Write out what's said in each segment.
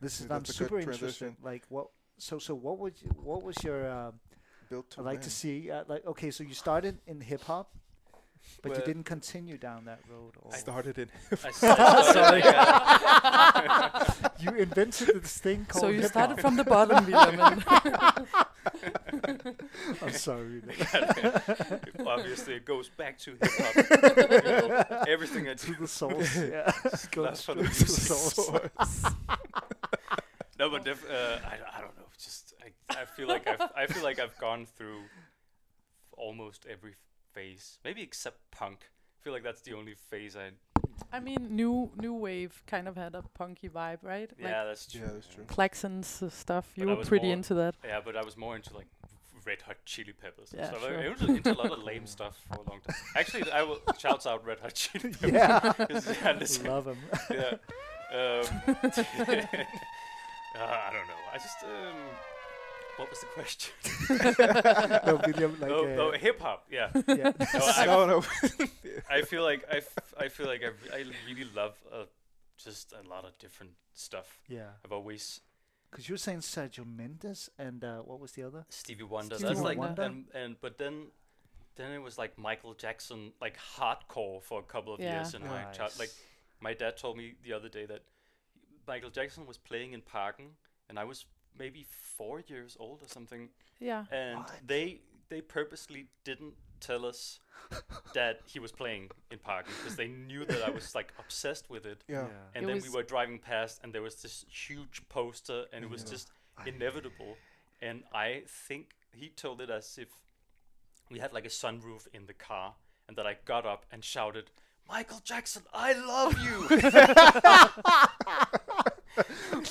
This is I'm that's a good super interested. Like what? So so what would you, what was your? Uh, Built to I'd like win. to see. Uh, like okay, so you started in hip hop, but you didn't continue down that road. Or I started in. I started, yeah. you invented this thing called. So you hip started from the bottom, William. and- I'm sorry. Obviously, it goes back to hip hop. you know, everything I to do. the source. yeah, go That's what straight to the is. source. No, but def- uh, I, I don't know. Just I, I feel like I've I feel like I've gone through almost every phase, maybe except punk. I feel like that's the only phase I. I mean, new new wave kind of had a punky vibe, right? Yeah, that's true. Yeah, that's true. Klaxons uh, stuff. You But I were pretty more- into that. Yeah, but I was more into like Red Hot Chili Peppers. and Yeah, stuff. sure. I, I was into a lot of lame stuff for a long time. Actually, I will shouts out Red Hot Chili Peppers. yeah, 'cause, yeah, listen, love them. yeah. Um, uh, I don't know. I just um, what was the question? no, William, like, oh, uh, oh hip hop. Yeah. yeah. No, I, no, no. I feel like I, f- I feel like I, re- I really love uh, just a lot of different stuff. yeah. I've always Because you were saying Sergio Mendes and uh, what was the other? Stevie Wonder. Stevie That's like Wonder. and and but then then it was like Michael Jackson, like hardcore for a couple of Yeah. years in my child. Like my dad told me the other day that Michael Jackson was playing in Parken, and I was maybe four years old or something, Yeah. and What? they they purposely didn't tell us that he was playing in Parken because they knew that I was like obsessed with it. Yeah. And It then we were driving past, and there was this huge poster, and it was Yeah. just inevitable. And I think he told it as if we had like a sunroof in the car, and that I got up and shouted, "Michael Jackson, I love you!"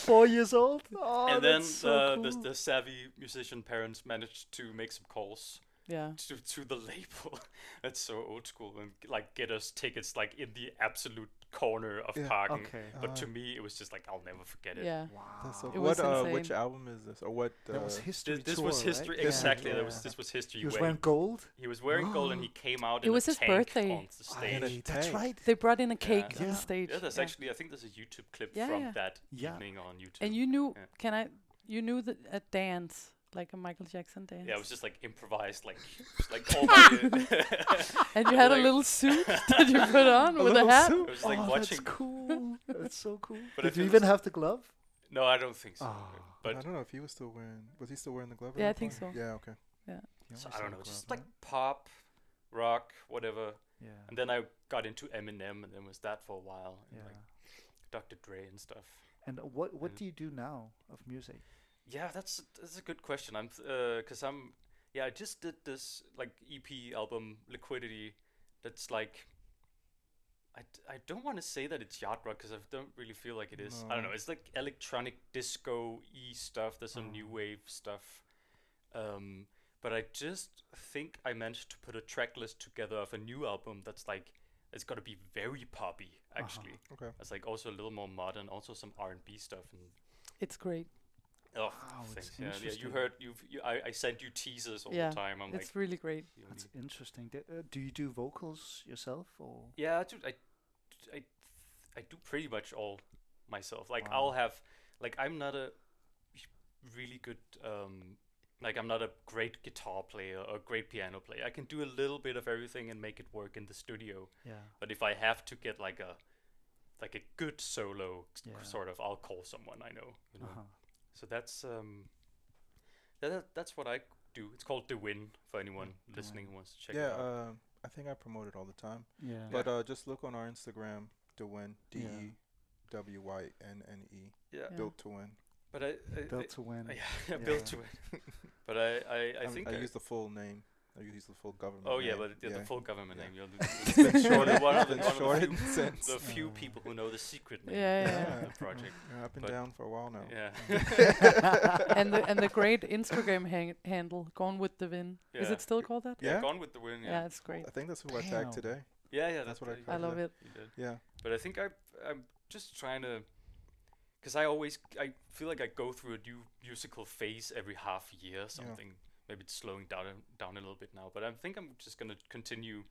Four years old. Oh, and then so uh, cool. the, the savvy musician parents managed to make some calls Yeah. to, to the label. That's so old school, and like get us tickets like in the absolute corner of Yeah, Parken. okay. But Ah. to me, it was just like I'll never forget it. Yeah. wow. That's so It what uh, which album is this or what uh, that was history. This, this tour, was history right? exactly. Yeah. That was this was history. He was wearing gold. he was wearing gold and he came out. It in was a his tank birthday. on the stage. in a Hey, that's right. They brought in a cake Yeah. on Yeah. the stage. Yeah, there's yeah. actually I think there's a YouTube clip Yeah, from yeah. that Yeah. evening on YouTube. And you knew? Yeah. Can I? You knew the a dance like a Michael Jackson dance. yeah, it was just like improvised, like like all the, and you had a little suit that you put on with a hat. suit? It was like oh, watching- That's cool. that's so cool. But Did you even have the glove? No, I don't think so. Oh. But I don't know if he was still wearing was he still wearing the glove? Yeah, I think point? so. Yeah, okay. Yeah. so I don't know, a just glove, like pop, rock, whatever. yeah. And then I got into Eminem, and then was that for a while. and, Yeah. Like Dr. Dre and stuff. And what what and- do you do now of music? Yeah, that's that's a good question. I'm uh, because I'm yeah I just did this like EP album Liquidity. That's like I, I don't want to say that it's yacht rock because I don't really feel like it is. I don't know. It's like electronic disco e stuff. There's some new Oh. wave stuff. Um, but I just think I managed to put a track list together of a new album that's like it's got to be very poppy uh-huh. actually. Okay. It's like also a little more modern, also some R and B stuff and It's great. Oh, Wow, thanks. Yeah, yeah. You heard you've you, I, I sent you teasers all Yeah, the time. I'm it's like, really great. you That's only- interesting. D- uh, do you do vocals yourself or? yeah, I do, I, I, I do pretty much all myself. Like Wow. I'll have, like I'm not a really good, um, like I'm not a great guitar player or great piano player. I can do a little bit of everything and make it work in the studio. Yeah. But if I have to get like a, like a good solo, Yeah. sort of, I'll call someone I know. You know. Uh-huh. So that's um, that, that- that's what I do. It's called The Win for anyone The listening who wants to check yeah, it out. uh, I think I promote it all the time. Yeah. But uh, just look on our Instagram, the D Yeah. E W Y N N E, yeah, Yeah. built to win. but I, I, Built to win. I yeah, built to it. but I, I, I I, think I I- use the full name. I use the full government. Oh yeah, name. but yeah, the full government yeah. name. You'll It's shorted. one of the, been one of the few, since. the few Uh, people who know the secret name Yeah, of yeah. the project. Yeah, I've been but- down for a while now. Yeah. and the and the great Instagram hang- handle, Gone with the Vin. Is it still called that? yeah, Yeah? Gone with the Wind. Yeah, Yeah, it's great. I think that's who I tagged today. yeah, yeah. That's what I you I love it. Yeah. But I think I I'm just trying to because I always I feel like I go through a new musical phase every half year or something. Maybe it's slowing down a- down a little bit now, but I think I'm just gonna continue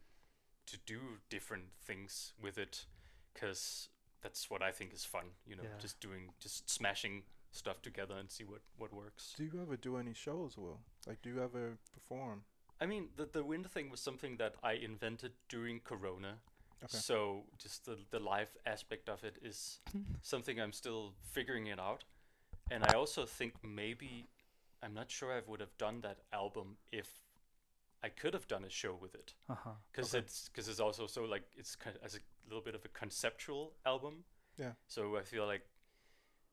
to do different things with it because that's what I think is fun. You know, Yeah. just doing, just smashing stuff together and see what what works. Do you ever do any shows, Will? Like, do you ever perform? I mean, the the wind thing was something that I invented during Corona. Okay. So just the the live aspect of it is something I'm still figuring it out. And I also think maybe I'm not sure I would have done that album if I could have done a show with it Uh huh. because it's because it's also so like it's kind of as a little bit of a conceptual album. Yeah. So I feel like,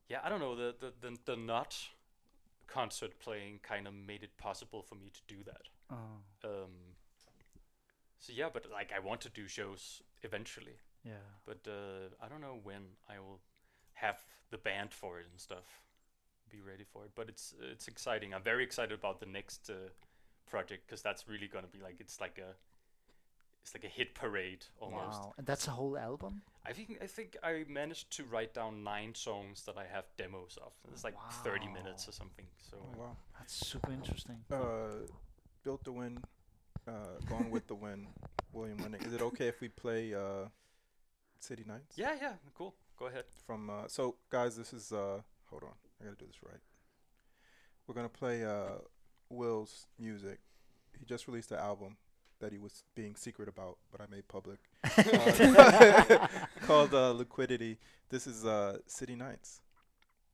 yeah, I don't know the the the, the not concert playing kind of made it possible for me to do that. Oh, Um, so yeah, but like I want to do shows eventually, yeah. but uh, I don't know when I will have the band for it and stuff. Be ready for it, but it's it's exciting. I'm very excited about the next uh, project because that's really gonna be like it's like a it's like a hit parade almost. Wow. And that's a whole album. I think I think I managed to write down nine songs that I have demos of. It's like 30 minutes or something. So Oh, wow. That's super interesting. Uh, built the win. Uh, going with the win. William Winding. Is it okay if we play uh, City Nights? yeah, yeah, cool. Go ahead. From uh, so guys, this is uh, hold on. I gotta do this right. We're gonna play uh, Will's music. He just released an album that he was being secret about, but I made public. Uh, called uh, Liquidity. This is uh, City Nights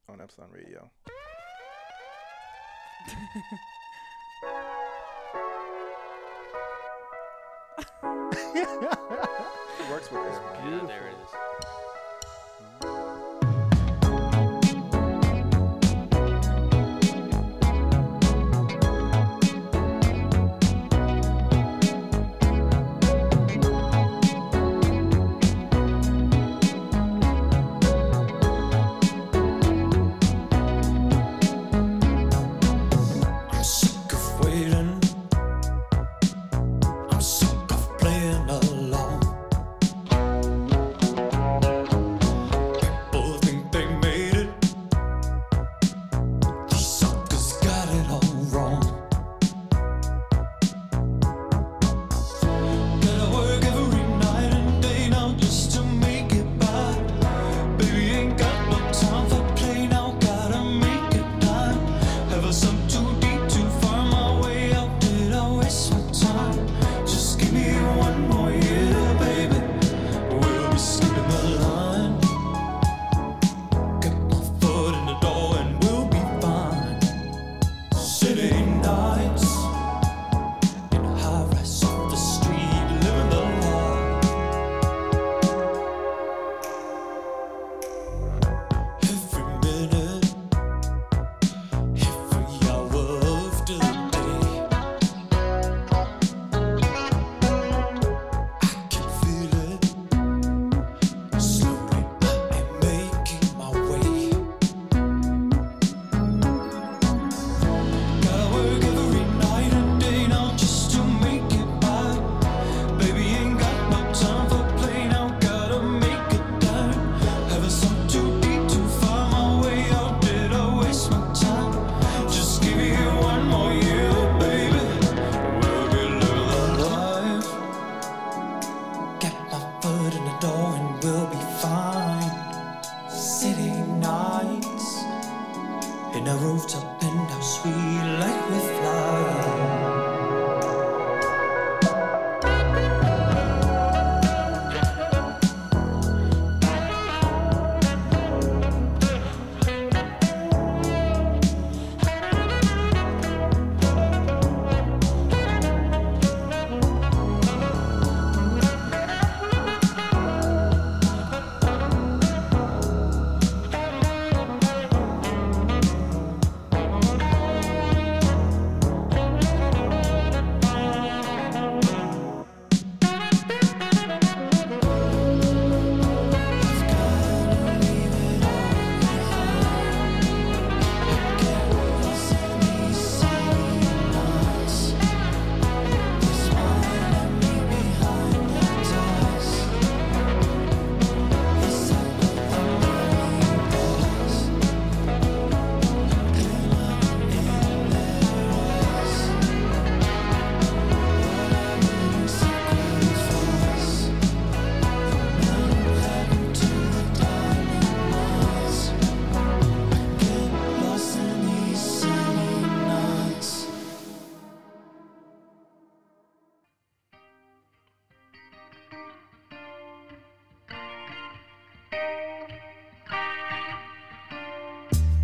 on Epsilon Radio. It works with this one. Yeah, there it is.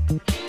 Thank